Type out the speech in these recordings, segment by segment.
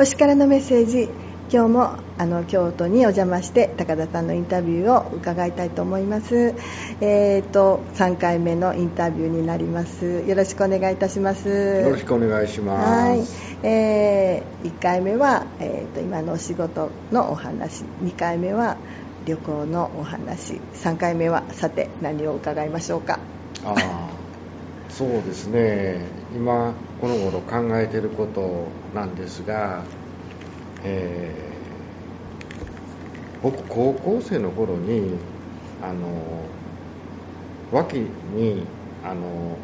星からのメッセージ。今日もあの京都にお邪魔して高田さんのインタビューを伺いたいと思います。えーと3回目のインタビューになります。よろしくお願いいたします。よろしくお願いします。はい、えー、1回目は、えーと、今のお仕事のお話。2回目は旅行のお話。3回目はさて何を伺いましょうか。ああそうですね。今この頃考えていることなんですが、えー、僕高校生の頃にあの脇にあの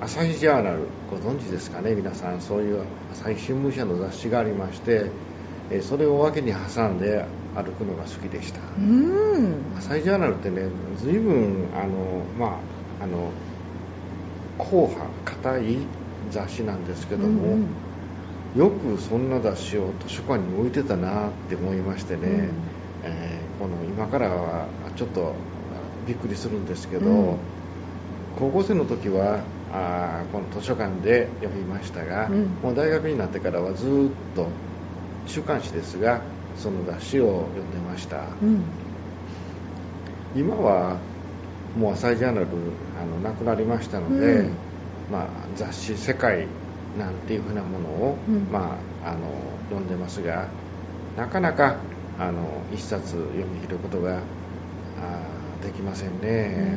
朝日ジャーナルご存知ですかね？皆さんそういう朝日新聞社の雑誌がありましてそれを脇に挟んで歩くのが好きでした。朝日ジャーナルってね随分あのまああの硬派硬い雑誌なんですけども、うんうん、よくそんな雑誌を図書館に置いてたなって思いましてね、うん、えー、この今からはちょっとびっくりするんですけど、うん、高校生の時はあこの図書館で読みましたが、うん、もう大学になってからはずっと週刊誌ですがその雑誌を読んでました、今はもう朝日ジャーナルあのなくなりましたので、うん、まあ、雑誌「世界」なんていうふうなものを、うん、まあ、あの読んでますがなかなかあの一冊読み切ることができませんね。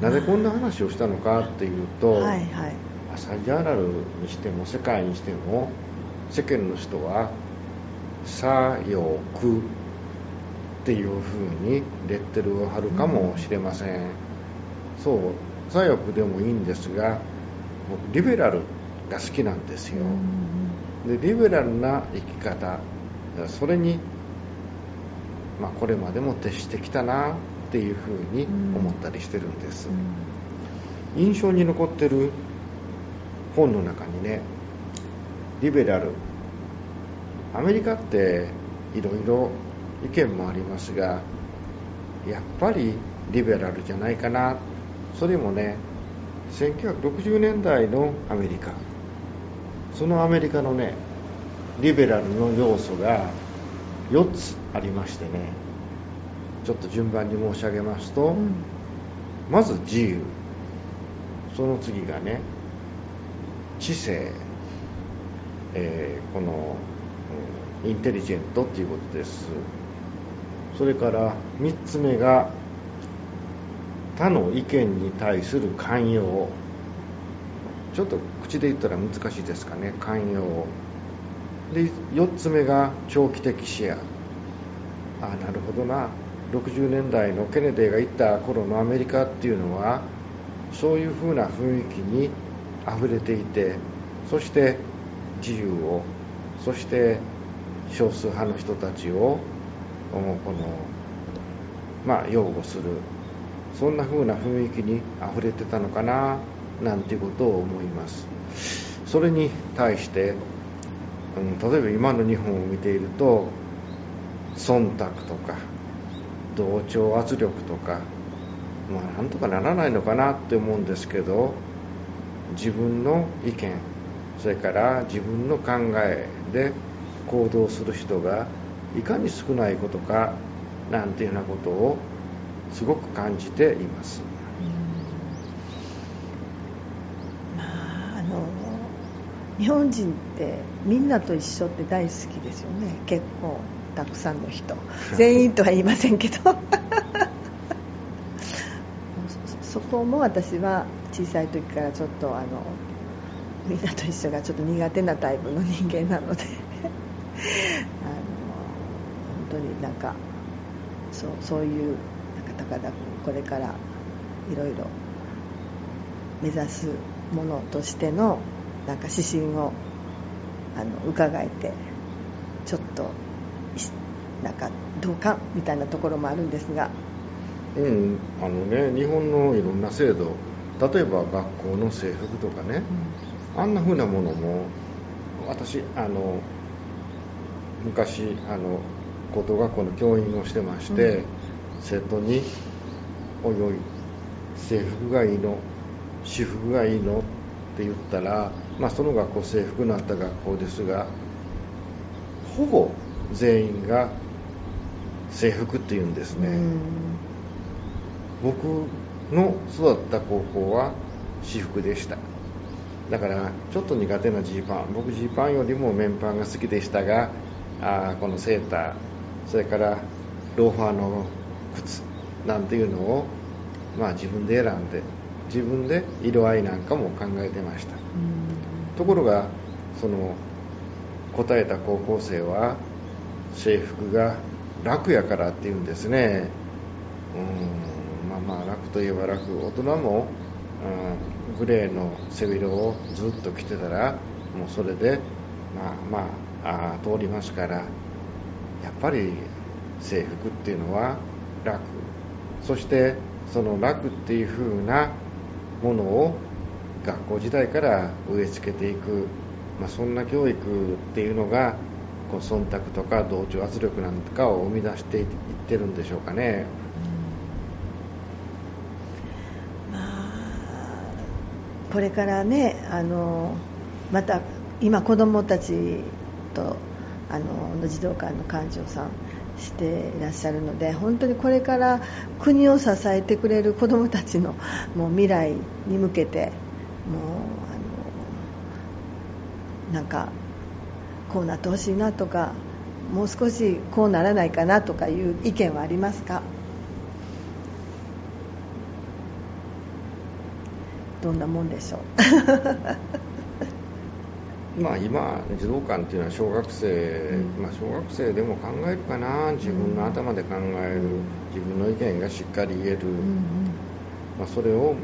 なぜこんな話をしたのかっていうと、はいはい、朝日ジャーナルにしても世界にしても世間の人は「左翼」っていうふうにレッテルを貼るかもしれません、うん、そう左翼でもいいんですが僕リベラルが好きなんですよ、うん、でリベラルな生き方それに、まあ、これまでも徹してきたなっていうふうに思ったりしてるんです、うん、印象に残ってる本の中にねリベラル。アメリカっていろいろ意見もありますがやっぱりリベラルじゃないかな。それもね1960年代のアメリカ。そのアメリカのねリベラルの要素が4つありましてね。ちょっと順番に申し上げますと、うん、まず自由。その次がね知性、えー、この、うん、インテリジェントっていうことですそれから3つ目が他の意見に対する寛容。ちょっと口で言ったら難しいですかね。寛容。で4つ目が長期的視野。ああなるほどな。60年代のケネディが行った頃のアメリカっていうのはそういうふうな雰囲気にあふれていてそして自由をそして少数派の人たちをこのまあ擁護する。そんな風な雰囲気に溢れてたのかななんていうことを思います。それに対して、うん、例えば今の日本を見ていると忖度とか同調圧力とかまあなんとかならないのかなって思うんですけど自分の意見それから自分の考えで行動する人がいかに少ないことかなんていうようなことをすごく感じています。まあ、あの日本人ってみんなと一緒って大好きですよね。結構たくさんの人。全員とは言いませんけど。そこも私は小さい時からちょっとあのみんなと一緒がちょっと苦手なタイプの人間なので。当になんかそうそういうなんか高田君これからいろいろ目指すものとしてのなんか指針をあの伺えてちょっとなんかどうかみたいなところもあるんですが。うんあのね日本のいろんな制度例えば学校の制服とかね、うん、あんなふうなものも私あの昔あの高等学校の教員をしてまして、うん、生徒に「おいおい制服がいいの？私服がいいの?」って言ったらまあ、その学校制服のあった学校ですがほぼ全員が制服っていうんですね、僕の育った高校は私服でした。だからちょっと苦手なジーパン。僕ジーパンよりも綿パンが好きでしたがあこのセーターそれからローファーの靴なんていうのを、まあ、自分で選んで自分で色合いなんかも考えてました。ところがその答えた高校生は制服が楽やからっていうんですね。うん。まあまあ楽といえば楽。大人も、うん、グレーの背広をずっと着てたらもうそれでまあまああ通りますからやっぱり制服っていうのは楽。そしてその楽っていう風なものを学校時代から植え付けていく、まあ、そんな教育っていうのがこう忖度とか同調圧力なんかを生み出していってるんでしょうかね。まあ、これからねあのまた今子どもたちとあの児童館の館長さんしていらっしゃるので本当にこれから国を支えてくれる子どもたちのもう未来に向けてもうあのなんかこうなってほしいなとかもう少しこうならないかなとかいう意見はありますか？どんなもんでしょう？まあ今児童館っていうのは小学生、まあ、小学生でも考えるかな。自分の頭で考える、自分の意見がしっかり言える、まあ、それを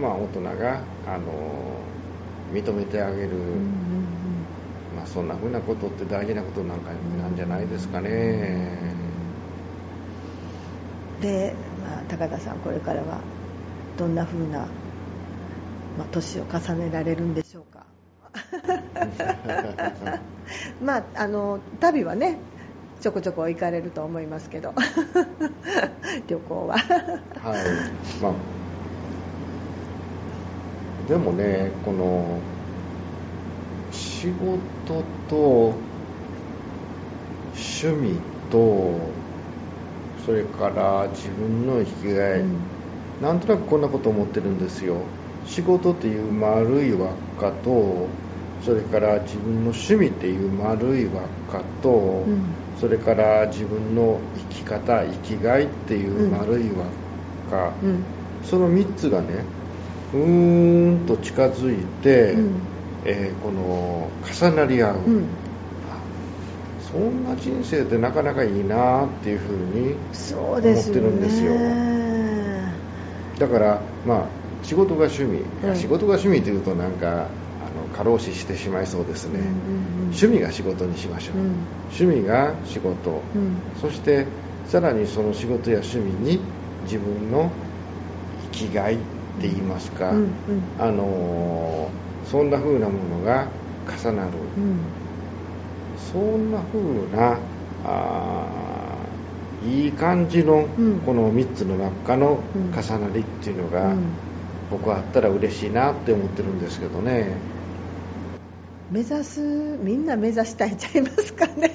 まあ大人があの認めてあげる、まあ、そんなふうなことって大事なことなんかなんじゃないですかね。で、まあ、高田さんこれからはどんなふうな、まあ、年を重ねられるんでしょうか？まああの旅はねちょこちょこ行かれると思いますけど。旅行は。はい。まあでもねこの仕事と趣味とそれから自分の生きがい、うん、なんとなくこんなこと思ってるんですよ仕事っていう丸い輪っかとそれから自分の趣味っていう丸い輪っかと、うん、それから自分の生き方生きがいっていう丸い輪っか、うん、その3つがねうーんと近づいて、うん、えー、この重なり合う、そんな人生ってなかなかいいなっていうふうに思ってるんですよ。だからまあ仕事が趣味、仕事が趣味というとなんか過労死してしまいそうですね、うんうんうん、趣味が仕事にしましょう、うん、趣味が仕事、うん、そしてさらにその仕事や趣味に自分の生きがいって言いますか、うんうん、あのそんな風なものが重なる、うん、そんな風なあいい感じのこの3つの輪っかの重なりっていうのが、僕はあったら嬉しいなって思ってるんですけどね。目指す？みんな目指したいちゃいますかね。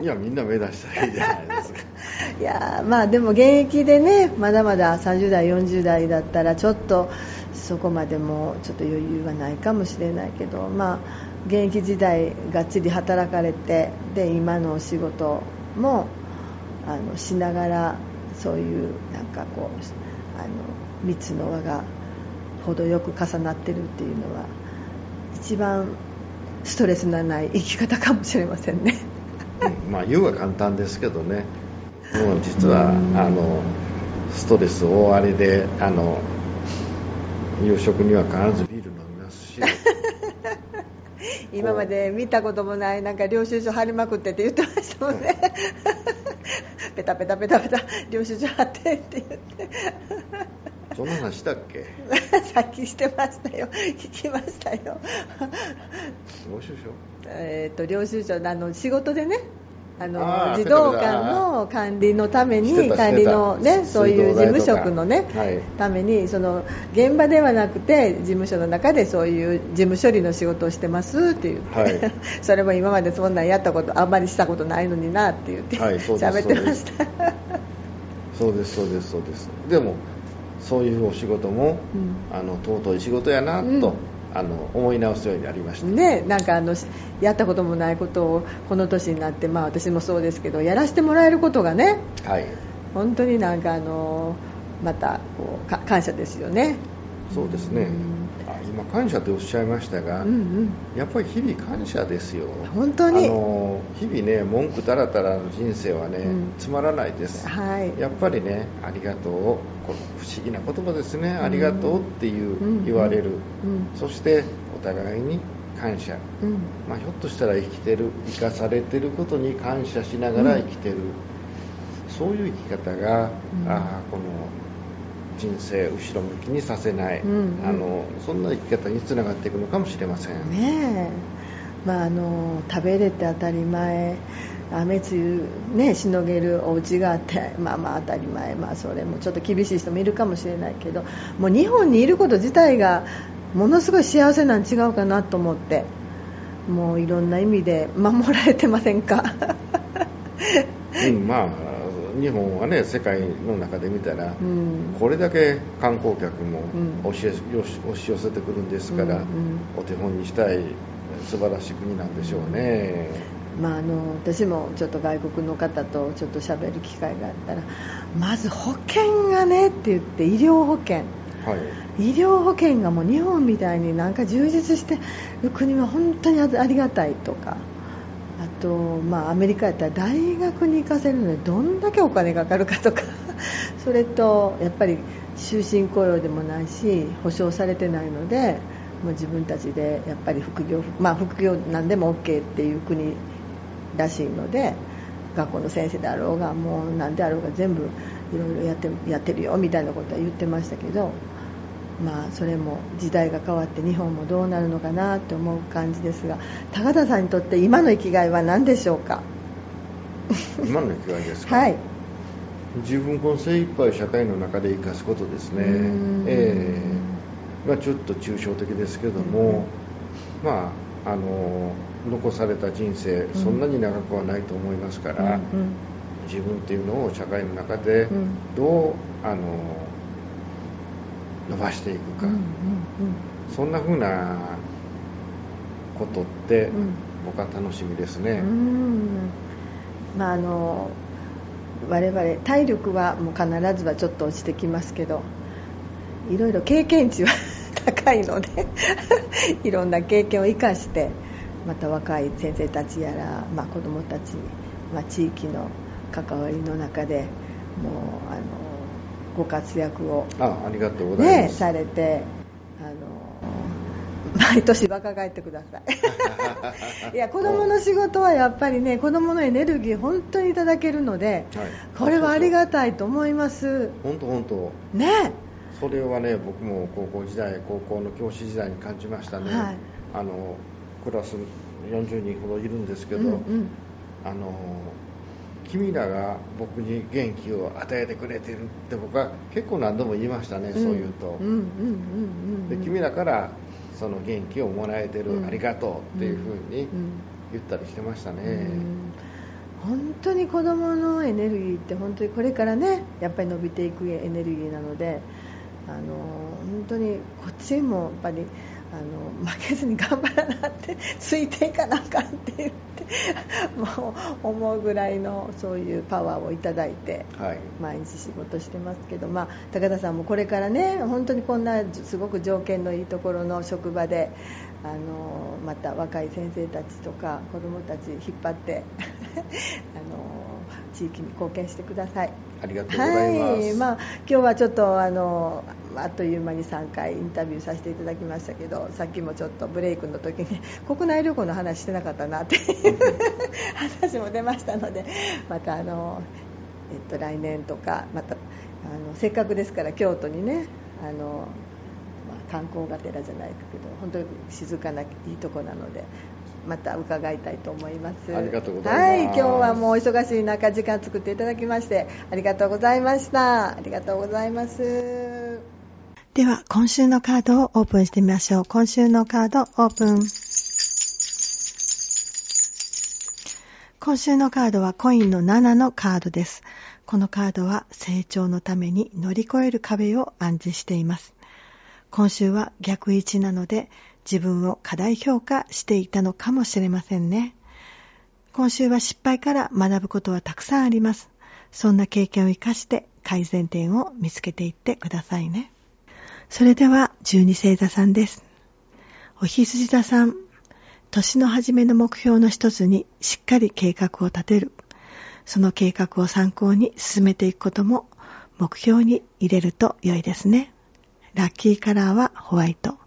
いやみんな目指したいじゃないですか。いやまあでも現役でねまだまだ30代40代だったらちょっとそこまでもちょっと余裕はないかもしれないけどまあ現役時代がっちり働かれてで今のお仕事もあのしながらそういうなんかこうあの3つの輪が程よく重なってるっていうのは一番ストレスのない生き方かもしれませんね。まあ言うは簡単ですけどね。もう実はあのストレス大荒れであの夕食には必ずビール飲みますし。今まで見たこともないなんか領収書貼りまくってって言ってましたもんね。ペタペタペタペタ領収書貼ってって言ってそんな話したっけ？さっきしてましたよ。聞きましたよ。領収書？えっ、ー、と領収書あの仕事でねあの児童館の管理のために管理のねそういう事務職のね、はい、ためにその現場ではなくて事務所の中でそういう事務処理の仕事をしてますって言って、はい、それも今までそんなんやったことあんまりしたことないのになって言って喋、はい、ってました。そうですそうですそうです。でもそういうお仕事も、うん、あの尊い仕事やなと、うん。あの思い直すようになりました。ねなんかあのやったこともないことをこの年になって、まあ、私もそうですけどやらせてもらえることがね、はい、本当になんかあのまたこう感謝ですよね。そうですね、あ今感謝っておっしゃいましたが、うんうん、やっぱり日々感謝ですよ。本当に。あの日々ね文句たらたらの人生はね、うん、つまらないです、はい、やっぱりねありがとう。この不思議な言葉ですね、ありがとうっていう、うん、言われる、うん、そしてお互いに感謝、まあ、ひょっとしたら生きてる生かされてることに感謝しながら生きてる、そういう生き方が、あこの人生後ろ向きにさせない、うんうん、あのそんな生き方につながっていくのかもしれません。ねまあ、あの食べれて当たり前。雨露ねしのげるお家があって。まあまあ当たり前。まあそれもちょっと厳しい人もいるかもしれないけど。もう日本にいること自体がものすごい幸せなん違うかなと思って。もういろんな意味で守られてませんか？うんまあ日本はね世界の中で見たら、うん、これだけ観光客も押し,、押し寄せてくるんですから、うんうん、お手本にしたい素晴らしい国なんでしょうね。まあ、あの私もちょっと外国の方とちょっと喋る機会があったらまず保険がねって言って医療保険、はい、医療保険がもう日本みたいになんか充実してる国は本当にありがたいとか。あと、まあ、アメリカやったら大学に行かせるのにどんだけお金がかかるかとか それとやっぱり終身雇用でもないし保証されてないのでもう自分たちでやっぱり副業、まあ、副業なんでも OK っていう国らしいので学校の先生であろうがもう何であろうが全部いろいろやってやってるよみたいなことは言ってましたけどまあ、それも時代が変わって日本もどうなるのかなと思う感じですが高田さんにとって今の生きがいは何でしょうか？今の生きがいですか、はい、自分この精一杯社会の中で生かすことですね、えーまあ、ちょっと抽象的ですけども、うん、まああの残された人生そんなに長くはないと思いますから、うんうん、自分っていうのを社会の中でどう、あの伸ばしていくか、うんうんうん、そんな風なことって、僕は楽しみですね。まああの我々体力はもう必ずはちょっと落ちてきますけどいろいろ経験値は 高いので いろんな経験を生かしてまた若い先生たちやら、まあ、子どもたち、まあ、地域の関わりの中でもうあのご活躍を、あありがとうございます、ね、されてあの 毎年若返ってください。いや子供の仕事はやっぱりね子供のエネルギー本当にいただけるので、はい、これはありがたいと思います。本当本当。ね。それはね僕も高校時代高校の教師時代に感じましたね、はい、あのクラス40人ほどいるんですけど、うんうん、あの君らが僕に元気を与えてくれてるって僕は結構何度も言いましたね、うん、そう言うと、で君らからその元気をもらえてる、うん、ありがとうっていうふうに言ったりしてましたね、本当に子供のエネルギーって本当にこれからねやっぱり伸びていくエネルギーなのであの本当にこっちもやっぱりあの負けずに頑張らなってついていかなあかんって言ってもう思うぐらいのそういうパワーをいただいて、毎日仕事してますけど、まあ、高田さんもこれからね本当にこんなすごく条件のいいところの職場であのまた若い先生たちとか子どもたち引っ張って あの地域に貢献してください。ありがとうございます。はい、まあ今日はちょっとあのあっという間に3回インタビューさせていただきましたけど、さっきもちょっとブレイクの時に 国内旅行の話してなかったなって 話も出ましたので、またあのえっと来年とかまたあのせっかくですから京都にねあのあ、観光がてらじゃないけど本当に静かないいとこなのでまた伺いたいと思います。ありがとうございます。はい今日はもうお忙しい中時間作っていただきましてありがとうございました。ありがとうございますでは今週のカードをオープンしてみましょう今週のカードオープン今週のカードはコインの7のカードです。このカードは成長のために乗り越える壁を暗示しています。今週は逆位置なので自分を過大評価していたのかもしれませんね。今週は失敗から学ぶことはたくさんあります。そんな経験を活かして改善点を見つけていってくださいね。それでは十二星座さんです。お羊座さん、年の初めの目標の一つにしっかり計画を立てる。その計画を参考に進めていくことも目標に入れると良いですね。ラッキーカラーはホワイト。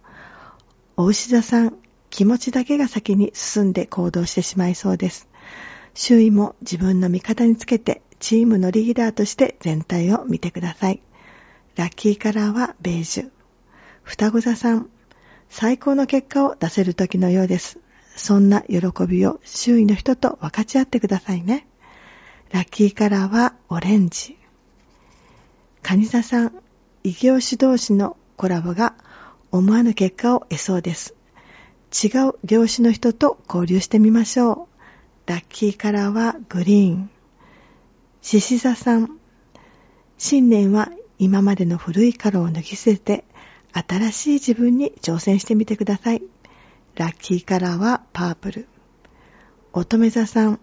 お牛座さん、気持ちだけが先に進んで行動してしまいそうです。周囲も自分の味方につけてチームのリーダーとして全体を見てください。ラッキーカラーはベージュ。双子座さん、最高の結果を出せる時のようです。そんな喜びを周囲の人と分かち合ってくださいね。ラッキーカラーはオレンジ。カニ座さん、異業種同士のコラボが思わぬ結果を得そうです。違う業種の人と交流してみましょう。ラッキーカラーはグリーン。獅子座さん、新年は今までの古いカラーを脱ぎ捨てて、新しい自分に挑戦してみてください。ラッキーカラーはパープル。乙女座さん。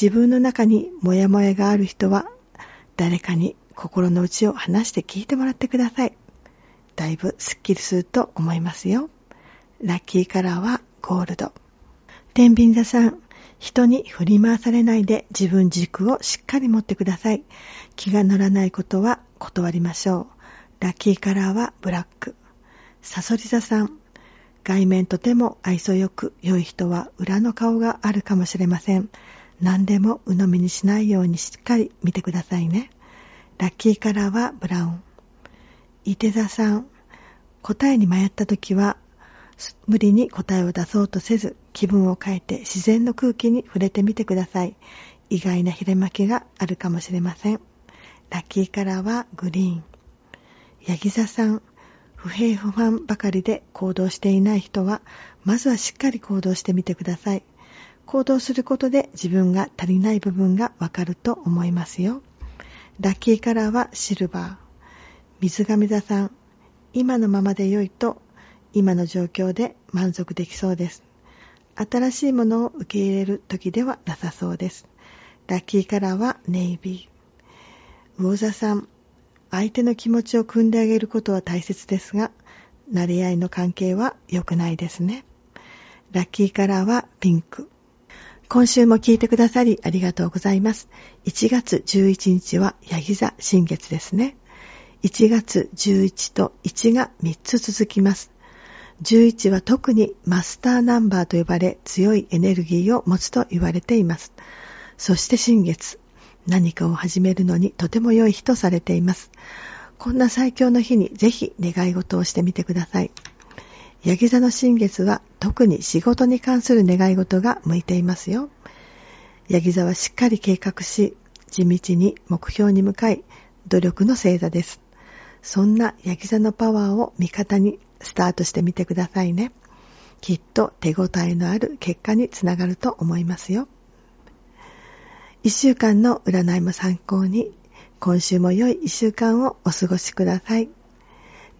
自分の中にモヤモヤがある人は、誰かに心の内を話して聞いてもらってください。だいぶスッキリすると思いますよ。ラッキーカラーはゴールド。天秤座さん。人に振り回されないで自分軸をしっかり持ってください。気が乗らないことは断りましょう。ラッキーカラーはブラック。サソリ座さん。外面とても愛想よく良い人は裏の顔があるかもしれません。何でも鵜呑みにしないようにしっかり見てくださいね。ラッキーカラーはブラウン。伊手座さん、答えに迷った時は、無理に答えを出そうとせず、気分を変えて自然の空気に触れてみてください。意外なひれまきがあるかもしれません。ラッキーカラーはグリーン。ヤギ座さん、不平不満ばかりで行動していない人は、まずはしっかり行動してみてください。行動することで自分が足りない部分がわかると思いますよ。ラッキーカラーはシルバー。水亀座さん、今のままで良いと、今の状況で満足できそうです。新しいものを受け入れる時ではなさそうです。ラッキーカラーはネイビー。魚座さん、相手の気持ちを汲んであげることは大切ですが、慣れ合いの関係は良くないですね。ラッキーカラーはピンク。今週も聞いてくださりありがとうございます。1月11日はヤギ座新月ですね。1月11と1が3つ続きます。11は特にマスターナンバーと呼ばれ強いエネルギーを持つと言われています。そして新月、何かを始めるのにとても良い日とされています。こんな最強の日にぜひ願い事をしてみてください。ヤギ座の新月は特に仕事に関する願い事が向いていますよ。ヤギ座はしっかり計画し、地道に目標に向かい、努力の星座です。そんなヤギ座のパワーを味方にスタートしてみてくださいね。きっと手応えのある結果につながると思いますよ。一週間の占いも参考に、今週も良い一週間をお過ごしください。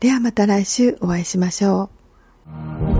ではまた来週お会いしましょう。